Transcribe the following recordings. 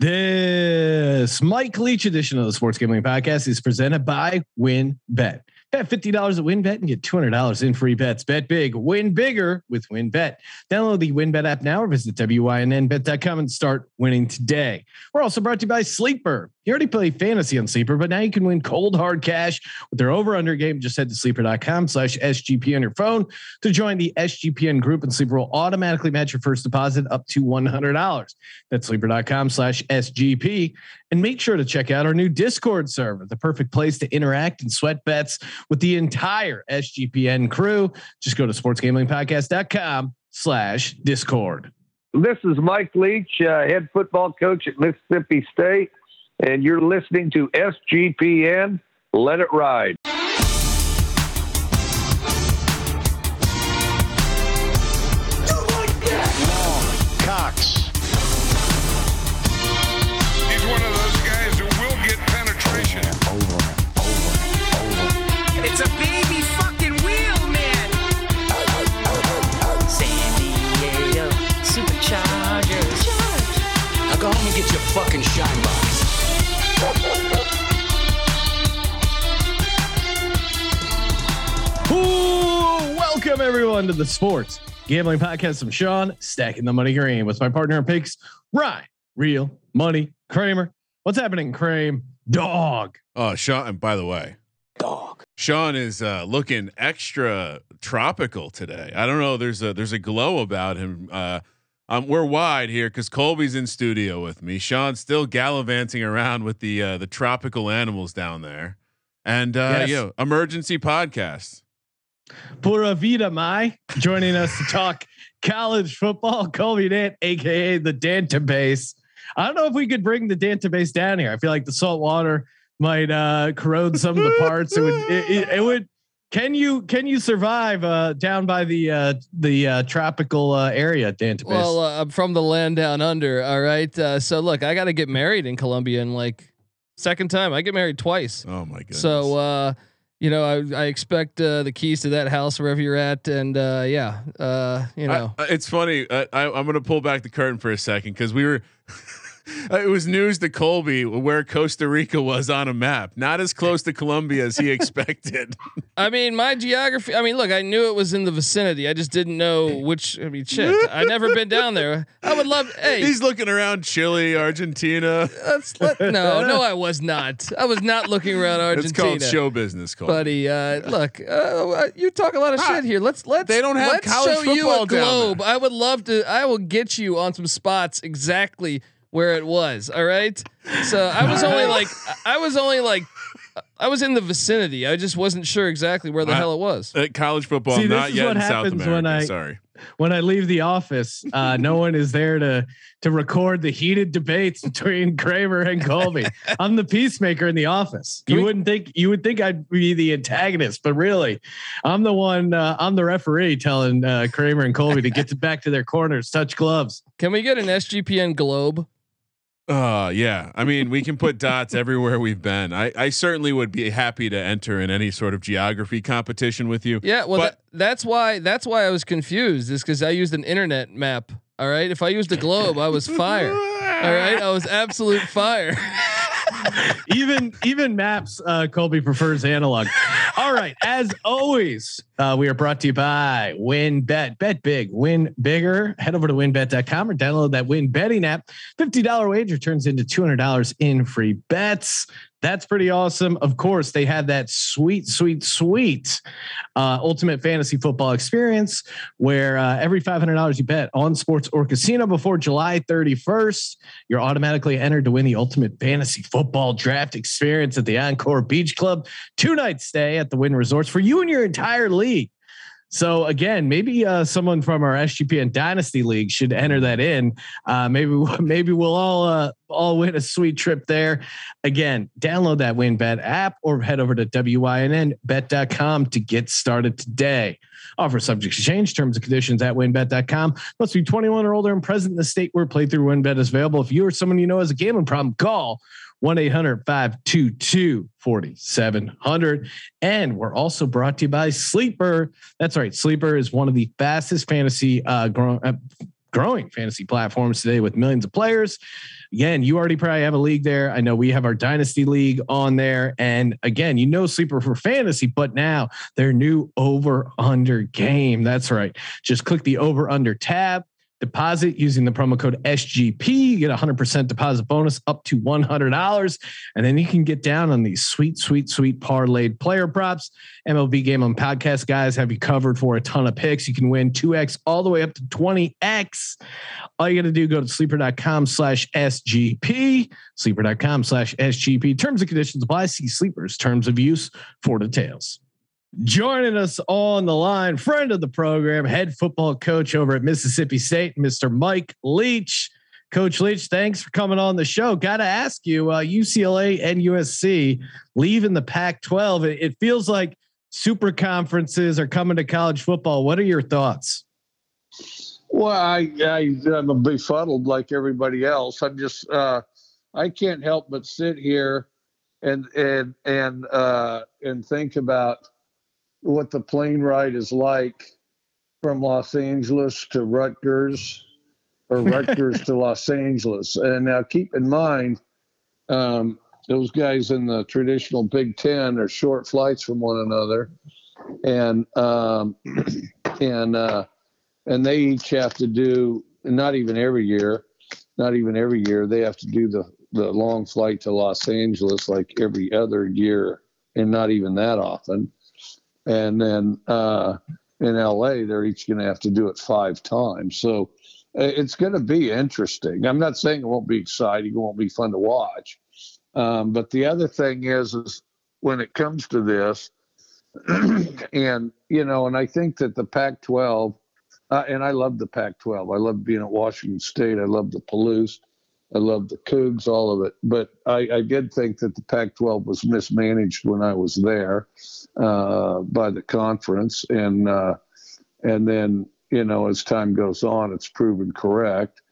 This Mike Leach edition of the Sports Gambling Podcast is presented by WynnBET. Bet fifty dollars at WynnBET and get two hundred dollars in free bets. Bet big, win bigger with WynnBET. Download the WynnBET app now or visit wynnbet.com and start winning today. We're also brought to you by Sleeper. You already play fantasy on Sleeper, but now you can win cold hard cash with their over under game. Just head to sleeper.com slash SGP on your phone to join the SGPN group, and Sleeper will automatically match your first deposit up to $100. That's sleeper.com slash SGP. And make sure to check out our new Discord server, the perfect place to interact and sweat bets with the entire SGPN crew. Just go to sportsgamblingpodcast.com slash Discord. This is Mike Leach, uh, head football coach at Mississippi State and you're listening to SGPN. Let it ride. It's a baby fucking wheel, man. San Diego Superchargers. Now go home and get your fucking shine box. Ooh, welcome everyone to the Sports Gambling Podcast. I'm Sean, stacking the money green with my partner in picks, Rye, Real Money Kramer. What's happening, Kramer? Dog. Oh, Sean. And by the way, Dog. Sean is uh, looking extra tropical today. I don't know. There's a there's a glow about him. Uh, um, we're wide here because Colby's in studio with me. Sean's still gallivanting around with the uh, the tropical animals down there, and uh, Yes. you know, emergency podcast. Pura Vida Mai joining us to talk college football. Colby Dant, aka the Dantabase. I don't know if we could bring the Dantabase down here. I feel like the salt water might uh, corrode some of the parts. It would. It, it, it would. Can you can you survive uh, down by the uh, the uh, tropical uh, area, Dantabase? Well, uh, I'm from the land down under. All right. Uh, so look, I got to get married in Colombia in like second time. I get married twice. Oh my goodness. So, uh, you know, I, I expect uh, the keys to that house wherever you're at, and uh, yeah, uh, you know, I, it's funny. I, I, I'm going to pull back the curtain for a second because we were. it was news to Colby where Costa Rica was on a map, not as close to Colombia as he expected. I mean, my geography. I mean, look, I knew it was in the vicinity. I just didn't know which. I mean, shit, I never been down there. I would love. Hey, He's looking around Chile, Argentina. let's let, no, no, I was not. I was not looking around Argentina. It's called show business, Colby. buddy. Uh, look, uh, you talk a lot of Ah, shit here. Let's let's. they don't have let's college show you football a down globe. I would love to. I will get you on some spots exactly where it was. All right. So I was only like I was only like I was in the vicinity. I just wasn't sure exactly where the I- hell it was. Uh, college football, See, this not yet what in South happens America. when I- Sorry. when I leave the office, uh, no one is there to to record the heated debates between Kramer and Colby. I'm the peacemaker in the office. Can You we- wouldn't think you would think I'd be the antagonist, but really, I'm the one. Uh, I'm the referee telling uh, Kramer and Colby to get to back to their corners, touch gloves. Can we get an SGPN globe? Uh yeah. I mean, we can put dots everywhere we've been. I, I certainly would be happy to enter in any sort of geography competition with you. Yeah. Well, that, that's why that's why I was confused. Is because I used an internet map. All right. If I used a globe, I was fire. All right. I was absolute fire. even even maps uh colby prefers analog. All right as always uh we are brought to you by WynnBET big win bigger. Head over to wynnbet.com or download that win betting app. $50 wager turns into $200 in free bets that's pretty awesome. Of course, they had that sweet, sweet, sweet uh, ultimate fantasy football experience where uh, every $500 you bet on sports or casino before July 31st, you're automatically entered to win the ultimate fantasy football draft experience at the Encore Beach Club. Two night stay at the Wynn Resorts for you and your entire league. So again, maybe uh, someone from our SGPN Dynasty League should enter that in. Uh, maybe maybe we'll all uh, all win a sweet trip there. Again, download that WynnBET app or head over to wynnbet.com to get started today. Offer subject to change. Terms and conditions at wynnbet.com. Must be 21 or older and present in the state where playthrough WynnBET is available. If you or someone you know has a gambling problem, call 1 800 522 4700. And we're also brought to you by Sleeper. That's right. Sleeper is one of the fastest fantasy uh, grow, uh, growing fantasy platforms today with millions of players. Again, you already probably have a league there. I know we have our dynasty league on there. And again, you know Sleeper for fantasy, but now their new over under game. That's right. Just click the over under tab deposit using the promo code SGP. You get a 100% deposit bonus up to $100. And then you can get down on these sweet, sweet, sweet parlayed player props. MLB Game on Podcast guys have you covered for a ton of picks. You can win 2x all the way up to 20x. All you got to do, go to sleeper.com slash SGP, sleeper.com slash SGP. Terms and conditions apply. See Sleepers terms of use for details. Joining us on the line, friend of the program, head football coach over at Mississippi State, Mr. Mike Leach. Coach Leach, thanks for coming on the show. Got to ask you, uh, UCLA and USC leaving the Pac-12. It, it feels like super conferences are coming to college football. What are your thoughts? Well, I, I I'm befuddled like everybody else. I'm just uh, I can't help but sit here and and and uh, and think about what the plane ride is like from Los Angeles to Rutgers or Rutgers to Los Angeles. And now keep in mind, um, those guys in the traditional Big Ten are short flights from one another, and um, and uh, and they each have to do not even every year, not even every year they have to do the the long flight to Los Angeles like every other year, and not even that often and then uh, in LA they're each going to have to do it five times. So it's going to be interesting. I'm not saying it won't be exciting, it won't be fun to watch, um, but the other thing is, is when it comes to this, and you know, and I think that the Pac-12, uh, and I love the Pac-12. I love being at Washington State. I love the Palouse. I love the Cougs, all of it. But I, I did think that the Pac 12 was mismanaged when I was there uh, by the conference. And, uh, and then, you know, as time goes on, it's proven correct.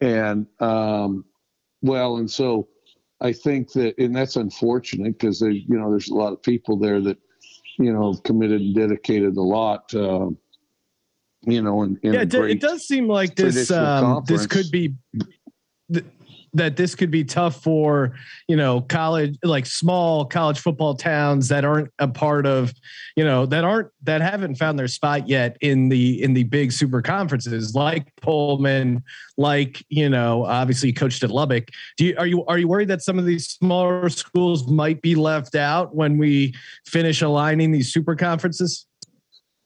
And, um, well, and so I think that, and that's unfortunate because there's, you know, there's a lot of people there that, you know, have committed and dedicated a lot. Uh, you know, in, in yeah, it, it, does seem like this um, this could be th- that this could be tough for you know college like small college football towns that aren't a part of you know that aren't that haven't found their spot yet in the in the big super conferences like Pullman like you know obviously coached at Lubbock. Do you are you are you worried that some of these smaller schools might be left out when we finish aligning these super conferences?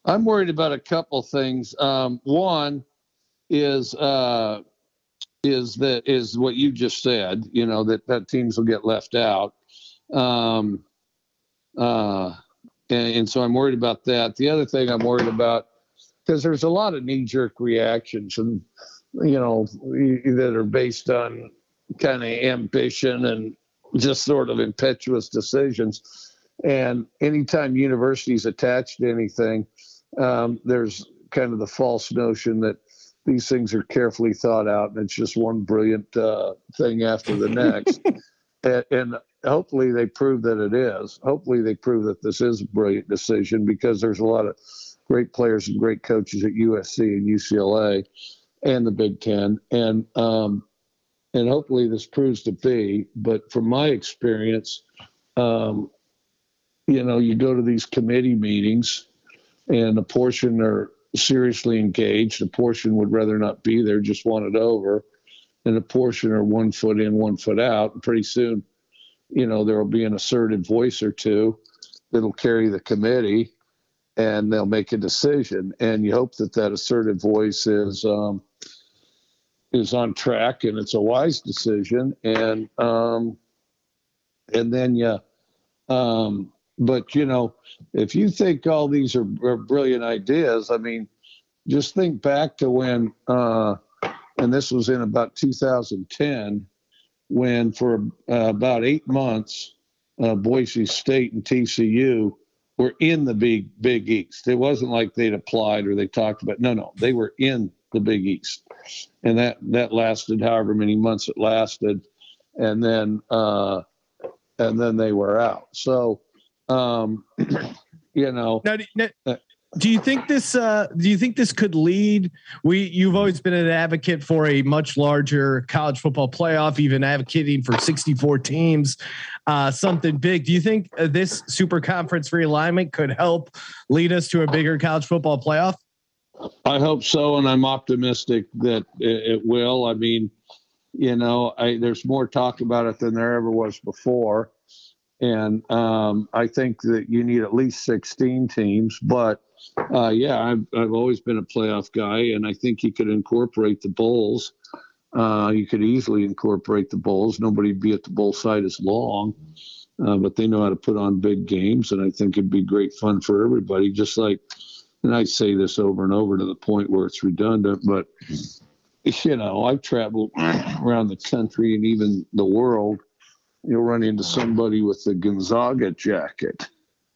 I'm worried about a couple things. Um, one is uh is that is what you just said. You know that that teams will get left out, um, uh, and, and so I'm worried about that. The other thing I'm worried about because there's a lot of knee jerk reactions and you know that are based on kind of ambition and just sort of impetuous decisions. And anytime universities attached to anything, um, there's kind of the false notion that these things are carefully thought out and it's just one brilliant uh, thing after the next. And, and, hopefully they prove that it is. Hopefully they prove that this is a brilliant decision because there's a lot of great players and great coaches at usc and ucla and the big ten. And um, and hopefully this proves to be. But from my experience um, you know you go to these committee meetings and a portion are seriously engaged. A portion would rather not be there, just want it over. And a portion are one foot in, one foot out. And pretty soon, you know, there will be an assertive voice or two that'll carry the committee and they'll make a decision. And you hope that that assertive voice is, um, is on track and it's a wise decision. And, um, and then you, um, but you know, if you think all these are, are brilliant ideas, I mean, just think back to when, uh, and this was in about 2010, when for uh, about eight months, uh, Boise State and TCU were in the big Big East. It wasn't like they'd applied or they talked about. No, no, they were in the Big East, and that that lasted however many months it lasted, and then uh, and then they were out. So um, you know. Now, now, uh, do you think this uh do you think this could lead we you've always been an advocate for a much larger college football playoff even advocating for 64 teams uh something big do you think uh, this super conference realignment could help lead us to a bigger college football playoff I hope so, and I'm optimistic that it, it will. I mean, you know, I, there's more talk about it than there ever was before, and um, I think that you need at least 16 teams. But uh, yeah, I've I've always been a playoff guy, and I think you could incorporate the bowls. Uh, you could easily incorporate the bowls. Nobody'd be at the bowl side as long, uh, but they know how to put on big games, and I think it'd be great fun for everybody. Just like and I say this over and over to the point where it's redundant, but you know, I've traveled around the country and even the world. You'll run into somebody with a Gonzaga jacket.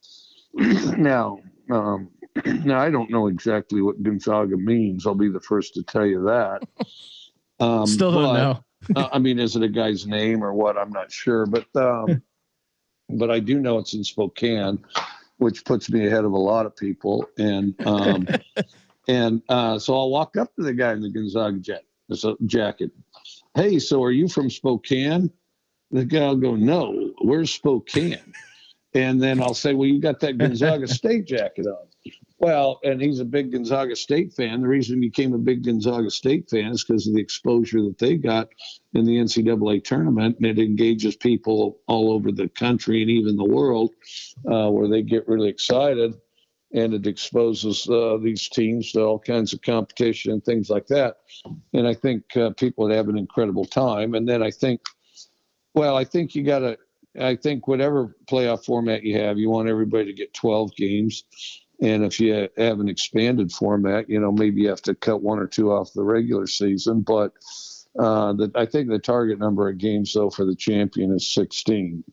now, um, now I don't know exactly what Gonzaga means. I'll be the first to tell you that. Um, still don't but, know uh, I mean, is it a guy's name or what? I'm not sure, but um, but I do know it's in Spokane, which puts me ahead of a lot of people. And um, and uh, so I'll walk up to the guy in the Gonzaga jacket. Hey, so are you from Spokane? The guy will go, No, where's Spokane? And then I'll say, Well, you got that Gonzaga State jacket on. Well, and he's a big Gonzaga State fan. The reason he became a big Gonzaga State fan is because of the exposure that they got in the NCAA tournament. And it engages people all over the country and even the world uh, where they get really excited. And it exposes uh, these teams to all kinds of competition and things like that. And I think uh, people would have an incredible time. And then I think, well, I think you got to, I think whatever playoff format you have, you want everybody to get 12 games. And if you have an expanded format, you know, maybe you have to cut one or two off the regular season. But uh, the, I think the target number of games, though, for the champion is 16.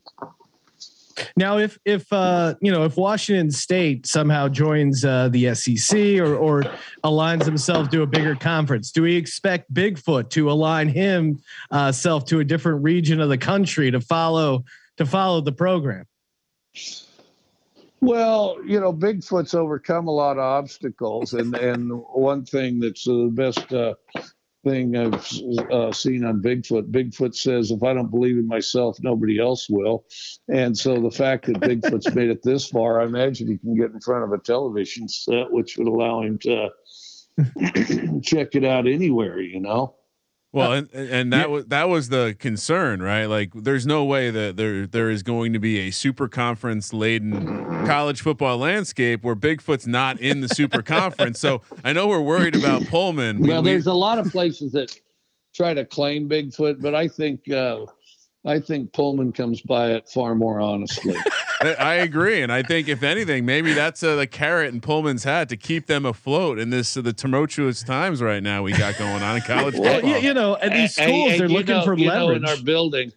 Now if if uh you know if washington state somehow joins uh the sec or or aligns themselves to a bigger conference do we expect bigfoot to align himself uh to a different region of the country to follow to follow the program? Well, you know, Bigfoot's overcome a lot of obstacles, and and one thing that's the best uh, thing I've uh, seen on Bigfoot. Bigfoot says, "If I don't believe in myself, nobody else will." And so the fact that Bigfoot's made it this far, I imagine he can get in front of a television set, which would allow him to check it out anywhere. You know. Well, and and that was that was the concern, right? Like, there's no way that there there is going to be a super conference laden college football landscape where Bigfoot's not in the super conference. So I know we're worried about Pullman. Well, we- there's a lot of places that try to claim Bigfoot, but I think uh, I think Pullman comes by it far more honestly. I I agree, and I think if anything, maybe that's uh, the carrot in Pullman's hat to keep them afloat in this uh, the tumultuous times right now we got going on in college well football. you, you know and these And- schools and they're looking know- for you know, leverage in our building.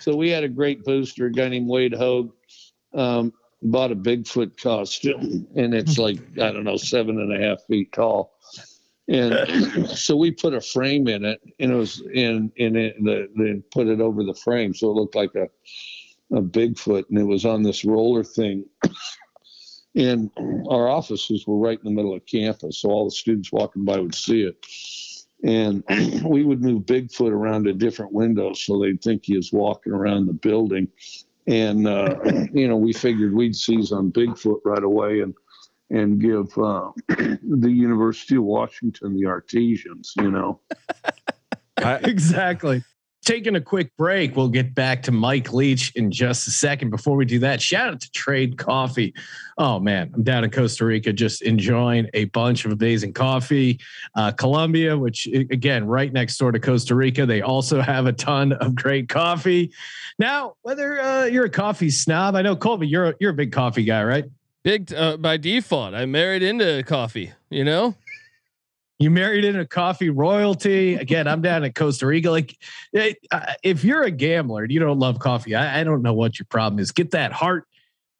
So we had a great booster, a guy named Wade Hogue, um, bought a Bigfoot costume, and it's like I don't know, seven and a half feet tall. And so we put a frame in it, and it was in in it. The, then put it over the frame, so it looked like a a Bigfoot, and it was on this roller thing. And our offices were right in the middle of campus, so all the students walking by would see it. And we would move Bigfoot around to different windows so they'd think he was walking around the building. And uh, you know, we figured we'd seize on Bigfoot right away and and give uh, the University of Washington the artesians. You know, exactly. Taking a quick break. We'll get back to Mike Leach in just a second. Before we do that, shout out to Trade Coffee. Oh man, I'm down in Costa Rica just enjoying a bunch of amazing coffee. Uh, Colombia, which again, right next door to Costa Rica, they also have a ton of great coffee. Now, whether uh, you're a coffee snob, I know Colby, you're a, you're a big coffee guy, right? Big uh, by default. I married into coffee. You know. You married into coffee royalty. Again, I'm down in Costa Rica. Like, eh, uh, if you're a gambler and you don't love coffee, I, I don't know what your problem is. Get that heart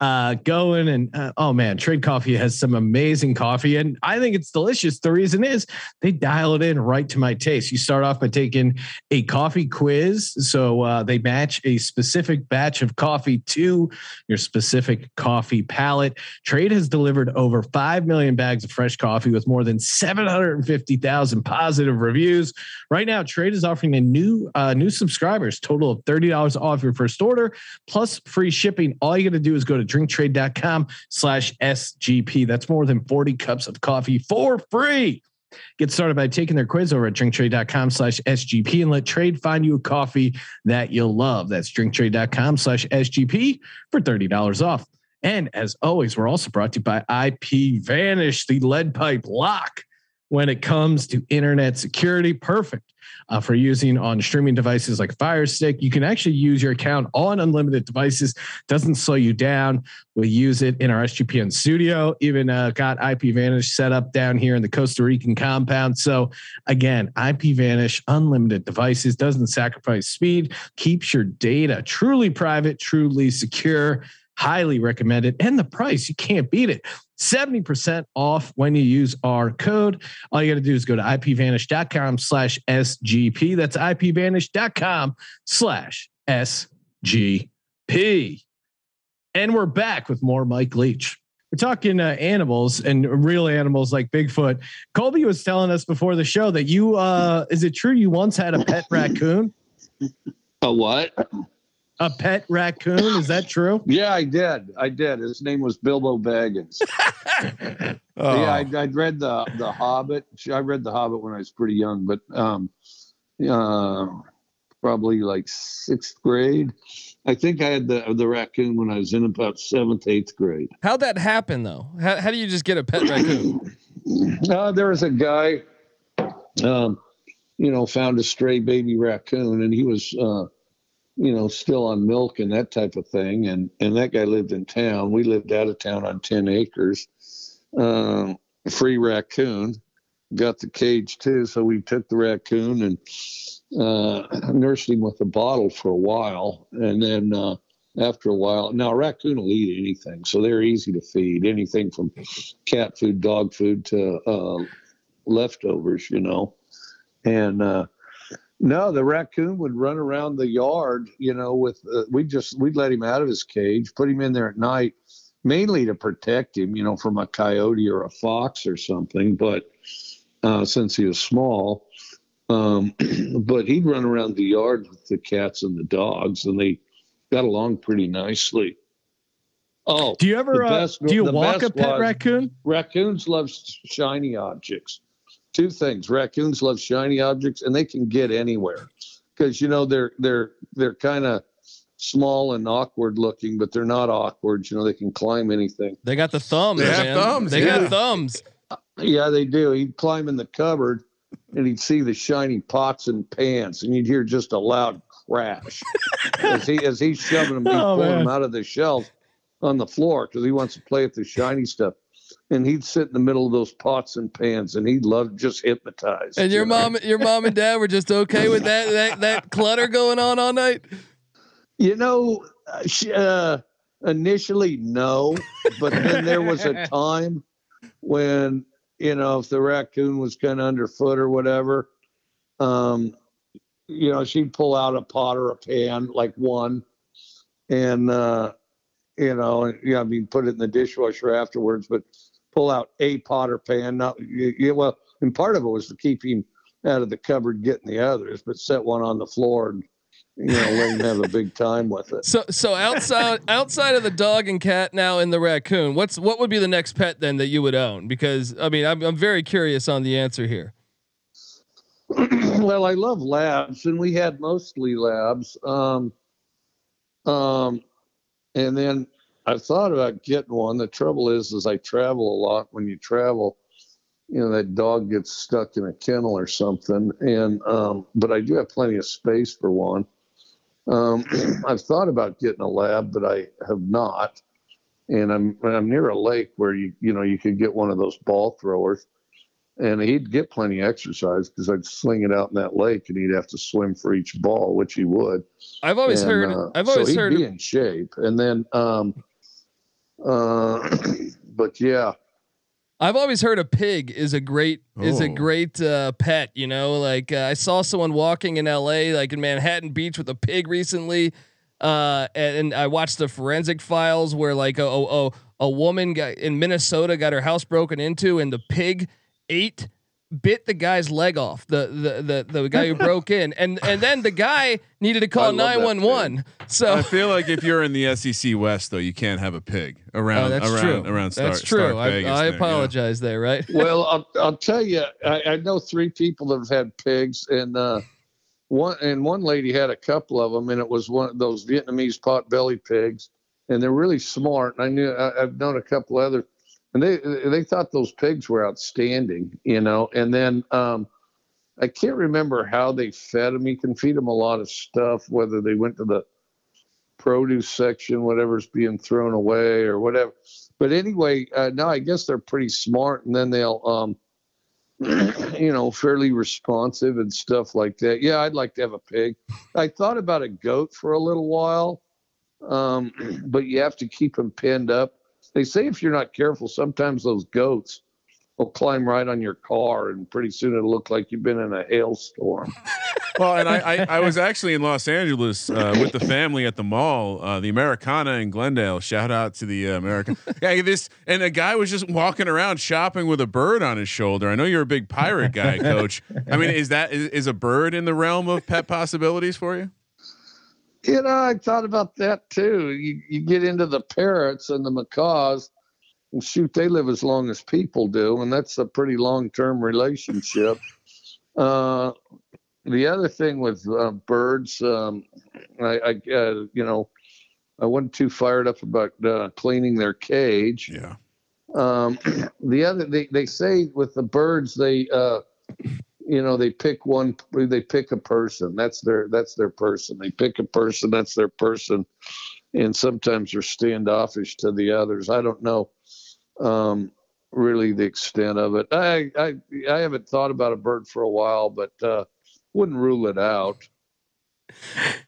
uh, going and uh, oh man, Trade Coffee has some amazing coffee, and I think it's delicious. The reason is they dial it in right to my taste. You start off by taking a coffee quiz, so uh, they match a specific batch of coffee to your specific coffee palate. Trade has delivered over five million bags of fresh coffee with more than seven hundred and fifty thousand positive reviews. Right now, Trade is offering a new uh, new subscribers total of thirty dollars off your first order plus free shipping. All you got to do is go to drinktrade.com slash SGP. That's more than 40 cups of coffee for free. Get started by taking their quiz over at drinktrade.com slash SGP and let trade find you a coffee that you'll love. That's drinktrade.com slash SGP for $30 off. And as always, we're also brought to you by IP Vanish, the lead pipe lock when it comes to internet security. Perfect uh, for using on streaming devices like Fire Stick. You can actually use your account on unlimited devices. Doesn't slow you down. We use it in our SGPN studio. Even uh, got IP Vanish set up down here in the Costa Rican compound. So again, IP Vanish, unlimited devices, doesn't sacrifice speed, keeps your data truly private, truly secure. Highly recommended. And the price, you can't beat it. 70% off when you use our code. All you got to do is go to ipvanish.com slash SGP. That's ipvanish.com slash SGP. And we're back with more Mike Leach. We're talking uh, animals and real animals like Bigfoot. Colby was telling us before the show that you, uh, is it true you once had a pet raccoon? A what? A pet raccoon? Is that true? Yeah, I did. I did. His name was Bilbo Baggins. Oh, Yeah, I, I'd read the the Hobbit. I read the Hobbit when I was pretty young, but um, uh, probably like sixth grade. I think I had the the raccoon when I was in about seventh, eighth grade. How'd that happen though? How, how do you just get a pet raccoon? Uh, there was a guy, um, you know, found a stray baby raccoon, and he was, uh, you know, still on milk and that type of thing. And and that guy lived in town. We lived out of town on ten acres. Um, free raccoon. Got the cage too, so we took the raccoon and uh, nursed him with a bottle for a while, and then. Uh, after a while, now a raccoon will eat anything, so they're easy to feed. Anything from cat food, dog food to uh, leftovers, you know. And uh, no, the raccoon would run around the yard, you know, with uh, we just we'd let him out of his cage, put him in there at night, mainly to protect him, you know, from a coyote or a fox or something. But uh, since he was small, um, but he'd run around the yard with the cats and the dogs, and they got along pretty nicely. Oh, Do you ever, The uh, do you walk a pet raccoon? raccoons love shiny objects. Two things: raccoons love shiny objects, and they can get anywhere because you know they're they're they're kind of small and awkward looking, but they're not awkward. You know, they can climb anything. They got the thumbs. They have thumbs, They yeah. got thumbs. Yeah, they do. He'd climb in the cupboard, and he'd see the shiny pots and pans, and you'd hear just a loud crash as he as he's shoving them, he's Oh, pulling them out of the shelf on the floor because he wants to play with the shiny stuff. And he'd sit in the middle of those pots and pans, and he'd love just hypnotized. And your you know? mom, your mom and dad were just okay with that that that clutter going on all night. You know, uh, uh, initially no, but then there was a time when you know if the raccoon was kind of underfoot or whatever, um, you know, she'd pull out a pot or a pan, like one, and uh, you know, yeah, I mean, put it in the dishwasher afterwards, but pull out a pot or pan. Not, you, you, well, and part of it was to keep him out of the cupboard getting the others, but set one on the floor and you know let him have a big time with it. So so outside outside of the dog and cat now in the raccoon, what's what would be the next pet then that you would own? Because I mean, I'm I'm very curious on the answer here. well, I love labs, and we had mostly labs. Um, um, and then I thought about getting one. The trouble is, is I travel a lot. When you travel, you know that dog gets stuck in a kennel or something. And um, but I do have plenty of space for one. Um, I've thought about getting a lab, but I have not. And I'm I'm near a lake where you you know you could get one of those ball throwers and he'd get plenty of exercise because I'd sling it out in that lake, and he'd have to swim for each ball, which he would. I've always And, heard uh, I've so always he'd heard be in shape. And then, um, Uh, but yeah, I've always heard a pig is a great is a Oh. great uh, pet. You know, like uh, I saw someone walking in L.A. like in Manhattan Beach with a pig recently, uh, and, and I watched the forensic files where like a, a woman got in Minnesota got her house broken into, and the pig ate bit the guy's leg off the the the, the guy who broke in and and then the guy needed to call 911 so I feel like if you're in the SEC West, though, you can't have a pig around oh, that's around true around Star, that's true Stark I, Vegas I there, yeah. apologize there right well, I'll, I'll tell you, I, I know three people that have had pigs, and uh, one and one lady had a couple of them, and it was one of those Vietnamese pot belly pigs, and they're really smart. And I knew I, I've known a couple other, and they they thought those pigs were outstanding, you know. And then um, I can't remember how they fed them. You can feed them a lot of stuff, whether they went to the produce section, whatever's being thrown away or whatever. But anyway, uh, no, I guess they're pretty smart, and then they'll, um, you know, fairly responsive and stuff like that. Yeah, I'd like to have a pig. I thought about a goat for a little while, um, but you have to keep them pinned up. They say if you're not careful, sometimes those goats will climb right on your car, and pretty soon it'll look like you've been in a hailstorm. Well, and I, I, I was actually in Los Angeles uh, with the family at the mall, uh, the Americana in Glendale. Shout out to the uh, American. Yeah, this and a guy was just walking around shopping with a bird on his shoulder. I know you're a big pirate guy, Coach. I mean, is that is, is a bird in the realm of pet possibilities for you? You know, I thought about that too. You you get into the parrots and the macaws, and shoot, they live as long as people do, and that's a pretty long term relationship. Uh, the other thing with uh, birds, um, I, I uh, you know, I wasn't too fired up about uh, cleaning their cage. Yeah. Um, the other, they, they say with the birds, they, uh, you know, they pick one, they pick a person. That's their, that's their person. They pick a person. That's their person. And sometimes they're standoffish to the others. I don't know, um, really the extent of it. I, I, I haven't thought about a bird for a while, but, uh, wouldn't rule it out.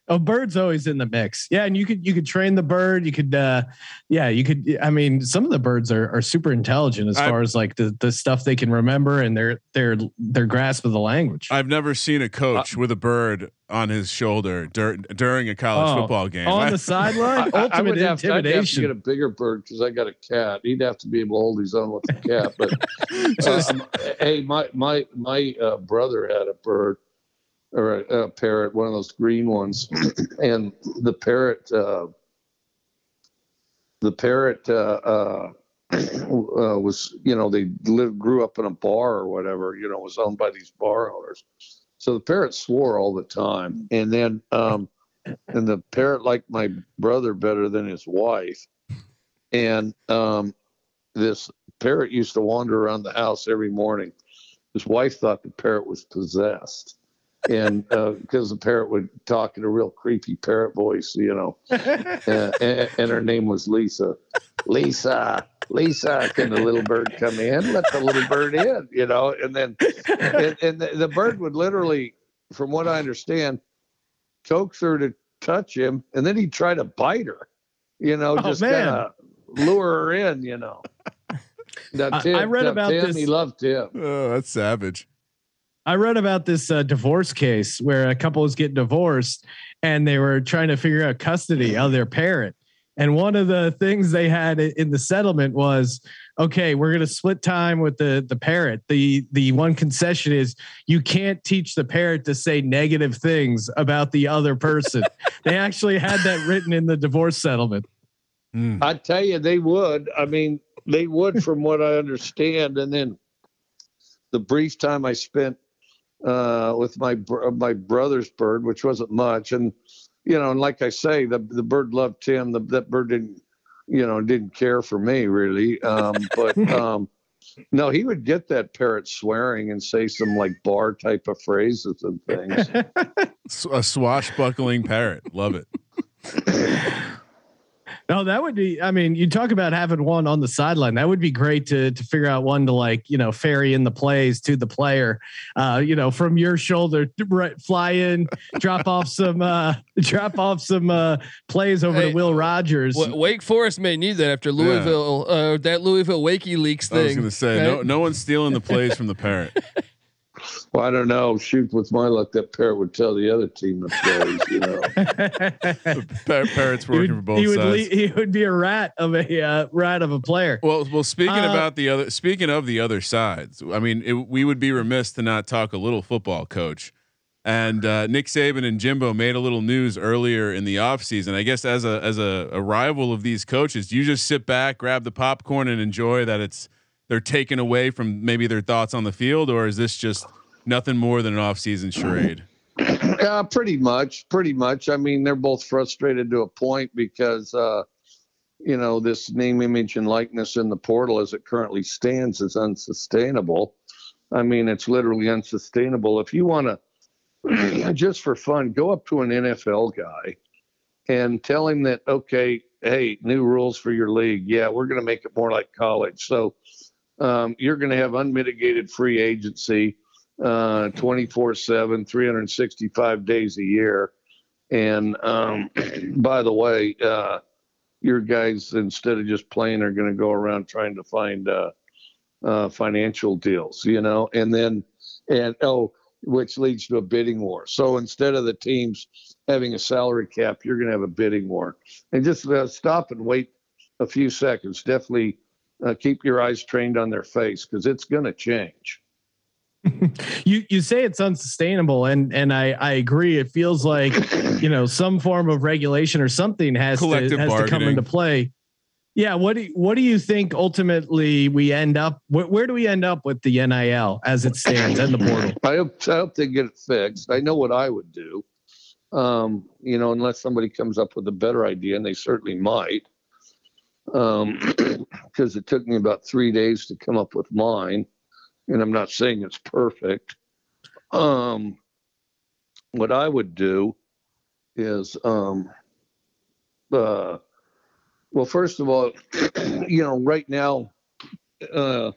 A bird's always in the mix. Yeah, and you could you could train the bird. You could, uh, yeah, you could. I mean, some of the birds are, are super intelligent as I- far as like the, the stuff they can remember and their their their grasp of the language. I've never seen a coach with a bird on his shoulder dur- during a college Oh, football game. on I- the sideline. I- I ultimate would have, I'd have to get a bigger bird because I got a cat. He'd have to be able to hold his own with the cat. But Just- um, hey, my my my uh, brother had a bird or a, a parrot, one of those green ones, and the parrot, uh, the parrot uh, uh, uh, was, you know, they lived, grew up in a bar or whatever, you know, was owned by these bar owners. So the parrot swore all the time, and then um, and the parrot liked my brother better than his wife, and um, this parrot used to wander around the house every morning. His wife thought the parrot was possessed, and uh, because the parrot would talk in a real creepy parrot voice, you know, and, and, and her name was Lisa. Lisa, Lisa, can the little bird come in? Let the little bird in, you know, and then and, and the, the bird would literally, from what I understand, coax her to touch him, and then he'd try to bite her, you know, Oh, just man. kind of lure her in, you know. Now, I- Tim, I read now, about Tim, this- He loved Tim. oh, that's savage. I read about this uh, divorce case where a couple was getting divorced and they were trying to figure out custody of their parent. And one of the things they had in the settlement was, okay, we're going to split time with the the parrot. The the one concession is you can't teach the parrot to say negative things about the other person. they actually had that written in the divorce settlement. Mm. I tell you, they would. I mean, they would, from what I understand. And then the brief time I spent uh, with my br- my brother's bird, which wasn't much, and you know, and like I say, the the bird loved Tim. The, that bird didn't, you know, didn't care for me really. Um, but um, no, he would get that parrot swearing and say some like bar type of phrases and things. A swashbuckling parrot. Love it. No, that would be. I mean, you talk about having one on the sideline. That would be great to to figure out one to like you know ferry in the plays to the player. Uh, you know, from your shoulder, right, fly in, drop off some, uh, drop off some uh, plays over Hey, to Will Rogers. Wa- Wake Forest may need that after Louisville, uh, that Louisville Wakey Leaks thing. I was going to say no, right? no one's stealing the plays from the parrot. Well, I don't know. Shoot, with my luck, that parrot would tell the other team the plays. You know, Par- parrot's working would, for both he would, sides. le- he would be a rat of a uh, rat of a player. Well, well. Speaking Uh, about the other, speaking of the other sides, I mean, it, we would be remiss to not talk a little football, coach. And uh, Nick Saban and Jimbo made a little news earlier in the offseason. I guess as a as a, a rival of these coaches, you just sit back, grab the popcorn, and enjoy that it's they're taken away from maybe their thoughts on the field, or is this just nothing more than an offseason charade? uh, pretty much, pretty much. I mean, they're both frustrated to a point because, uh, you know, this name, image, and likeness in the portal as it currently stands is unsustainable. I mean, it's literally unsustainable. If you want to, just for fun, go up to an NFL guy and tell him that, okay, hey, new rules for your league. Yeah, we're going to make it more like college. So um, you're going to have unmitigated free agency uh 24 7 365 days a year. And um by the way uh your guys instead of just playing are going to go around trying to find uh uh financial deals you know? And then and oh which leads to a bidding war. So instead of the teams having a salary cap you're going to have a bidding war. And just uh, stop and wait a few seconds. Definitely uh, keep your eyes trained on their face because it's going to change you you say it's unsustainable and and I I agree it feels like you know some form of regulation or something has to has to come into play. Yeah, what do you, what do you think ultimately we end up where, where do we end up with the NIL as it stands and the portal? I hope, I hope they get it fixed. I know what I would do. Um, you know, unless somebody comes up with a better idea, and they certainly might. Um, because it took me about three days to come up with mine, and I'm not saying it's perfect. Um, what I would do is, um, uh, well, first of all, you know, right now, uh,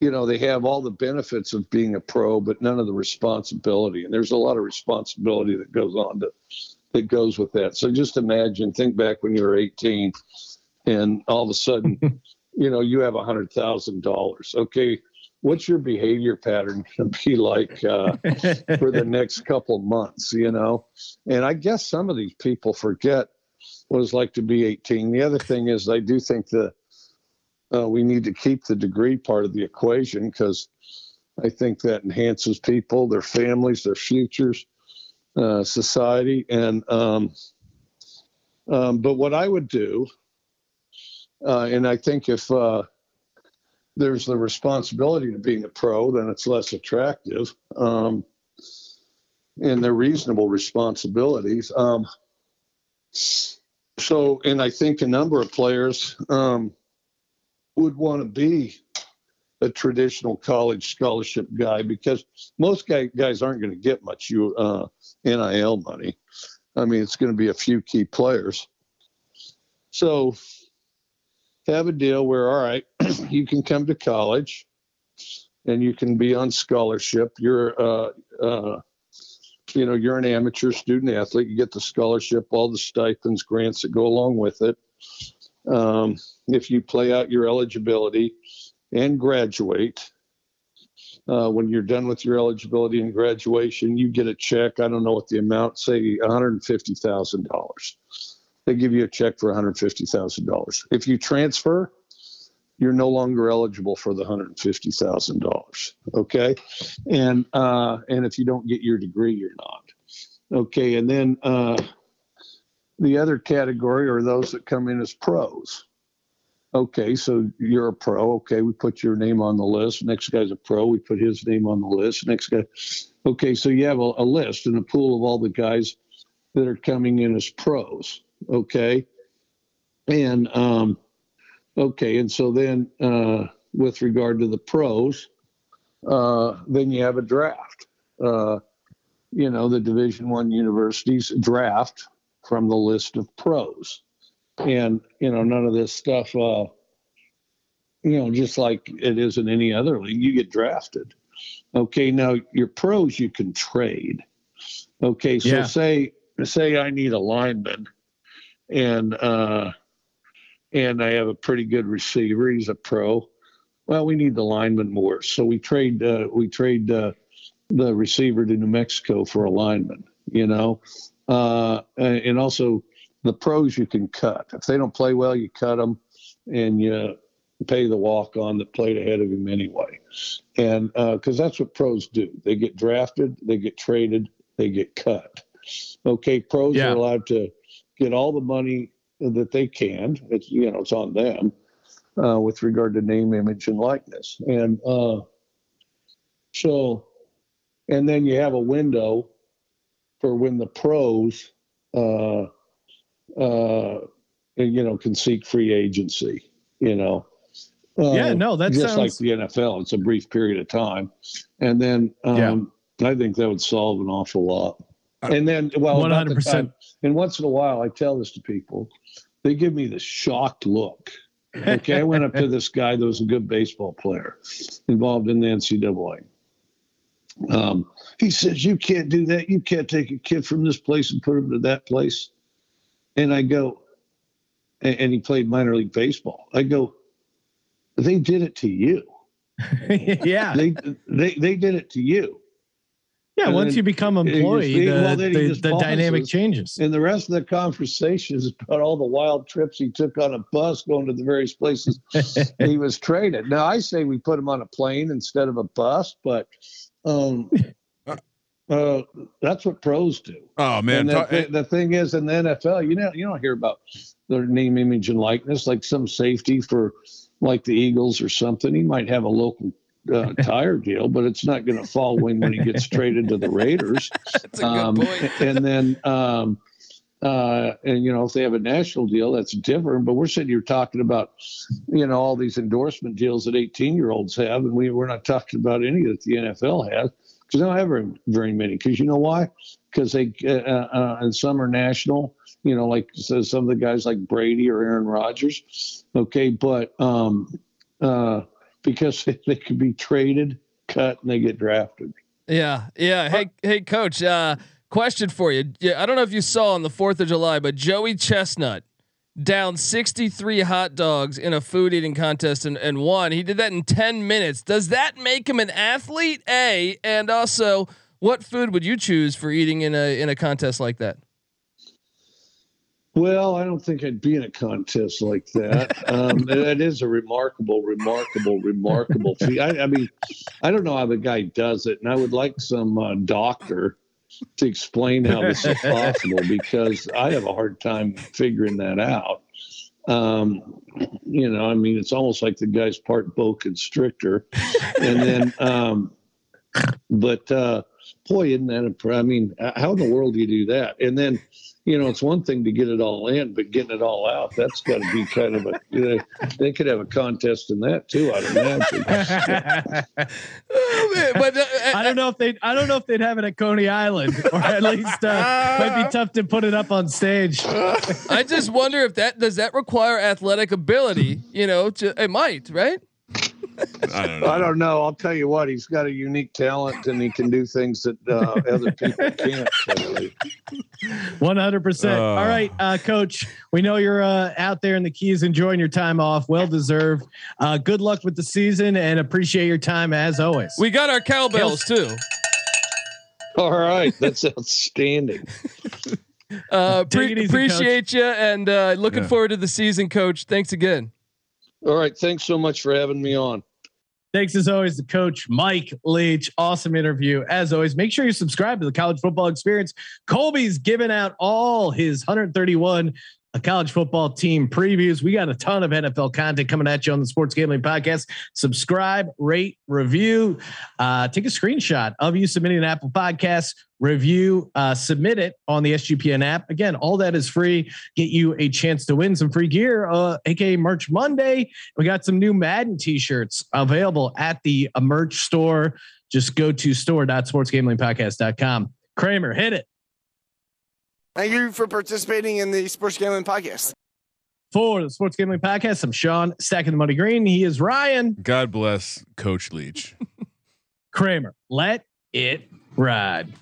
you know, they have all the benefits of being a pro, but none of the responsibility. And there's a lot of responsibility that goes on to that goes with that. So just imagine, think back when you were 18, and all of a sudden, you know, you have a hundred thousand dollars. Okay, what's your behavior pattern going to be like uh, for the next couple months? You know, and I guess some of these people forget what it's like to be 18. The other thing is, I do think that uh, we need to keep the degree part of the equation because I think that enhances people, their families, their futures, uh, society, and um, um, but what I would do, uh, and I think if uh, there's the responsibility to being a pro, then it's less attractive, um, and they're reasonable responsibilities. Um, so, and I think a number of players. Um, would want to be a traditional college scholarship guy because most guy, guys aren't going to get much uh, NIL money. I mean, it's going to be a few key players. So have a deal where, all right, you can come to college and you can be on scholarship. You're, uh, uh, you know, you're an amateur student athlete. You get the scholarship, all the stipends, grants that go along with it. Um, if you play out your eligibility and graduate, uh, when you're done with your eligibility and graduation, you get a check. I don't know what the amount, say $150,000. They give you a check for $150,000. If you transfer, you're no longer eligible for the $150,000. Okay. And, uh, and if you don't get your degree, you're not. Okay. And then, uh, the other category are those that come in as pros. Okay, so you're a pro. Okay, we put your name on the list. Next guy's a pro. We put his name on the list. Next guy. Okay, so you have a, a list and a pool of all the guys that are coming in as pros. Okay, and um, okay, and so then uh, with regard to the pros, uh, then you have a draft. Uh, you know, the Division One universities draft from the list of pros. and you know none of this stuff. Uh, you know, just like it is in any other league, you get drafted. Okay, now your pros you can trade. Okay, so Yeah. say say I need a lineman, and uh, and I have a pretty good receiver. He's a pro. Well, we need the lineman more, so we trade uh, we trade uh, the receiver to New Mexico for a lineman. You know, uh, and also the pros you can cut if they don't play well, you cut them, and you pay the walk on that played ahead of him anyway. And because that's what pros do, they get drafted, they get traded, they get cut. Okay, pros Yeah. are allowed to get all the money that they can. It's you know it's on them uh, with regard to name, image, and likeness. And uh, so, and then you have a window for when the pros, uh, uh, you know, can seek free agency. You know. Yeah, Uh, no, that just like the NFL. It's a brief period of time, and then um, I think that would solve an awful lot. And then, well, 100%. time- And once in a while, I tell this to people. They give me the shocked look. Okay, I went up to this guy that was a good baseball player, involved in the NCAA. Um, he says, "You can't do that. You can't take a kid from this place and put him to that place." And I go, and, and he played minor league baseball. I go, they did it to you. yeah. They they they did it to you. Yeah. and Once then you become he just- employee, the, well, then the, the dynamic changes. And the rest of the conversation is about all the wild trips he took on a bus going to the various places he was traded. Now I say we put him on a plane instead of a bus, but um, uh, that's what pros do. Oh man, and the, talk- the thing is, in the NFL, you know, you don't hear about their name, image, and likeness. Like some safety for, like the Eagles or something, he might have a local uh, tire deal, but it's not going to fall in when he gets traded to the Raiders. That's a good Um, point. and then, um, uh, and you know, if they have a national deal, that's different. But we're sitting here talking about, you know, all these endorsement deals that 18 year olds have, and we we're not talking about any that the NFL has because they don't have very, very many. Because you know why? Because they uh, uh, and some are national. You know, like so some of the guys like Brady or Aaron Rodgers. Okay, but um, uh, because they could be traded, cut, and they get drafted. Yeah, yeah. Hey, hey, coach. Uh, question for you. Yeah, I don't know if you saw on the Fourth of July, but Joey Chestnut down 63 hot dogs in a food eating contest and, and won. He did that in 10 minutes. Does that make him an athlete? A and also, what food would you choose for eating in a in a contest like that? Well, I don't think I'd be in a contest like that. Um, that is a remarkable, remarkable, remarkable feat. I, I mean, I don't know how the guy does it, and I would like some uh, doctor to explain how this is possible because I have a hard time figuring that out. Um, you know, I mean, it's almost like the guy's part boa constrictor, and then, um, but uh, boy, isn't that? Imp- I mean, how in the world do you do that? And then you know, it's one thing to get it all in, but getting it all out, that's got to be kind of a, you know, they could have a contest in that too, I'd imagine. Oh, man, but uh, I don't know if they. I don't know if they'd have it at Coney Island, or at least uh, might be tough to put it up on stage. I just wonder if that does that require athletic ability. You know, to, it might, right? I don't know. I don't know. I'll tell you what, he's got a unique talent and he can do things that uh, other people can't. Totally. One hundred percent. Uh. All right, uh, Coach. We know you're uh, out there in the Keys, enjoying your time off. Well deserved. Uh, good luck with the season, and appreciate your time as always. We got our cowbells too. All right. That's outstanding. Uh, pre- easy, appreciate you and uh, looking Yeah. forward to the season, Coach. Thanks again. All right. Thanks so much for having me on. Thanks as always to Coach Mike Leach. Awesome interview. As always, make sure you subscribe to the College Football Experience. Colby's giving out all his 131 uh, college football team previews. We got a ton of NFL content coming at you on the Sports Gambling Podcast. Subscribe, rate, review, uh, take a screenshot of you submitting an Apple Podcast review, uh, submit it on the SGPN app. Again, all that is free. Get you a chance to win some free gear, uh, aka Merch Monday. We got some new Madden t-shirts available at the merch store. Just go to store.sportsgamblingpodcast.com. Kramer, hit it. Thank you for participating in the Sports Gambling Podcast. For the Sports Gambling Podcast, I'm Sean Stacking the Money Green. He is Ryan God bless Coach Leach. Kramer. Let it ride.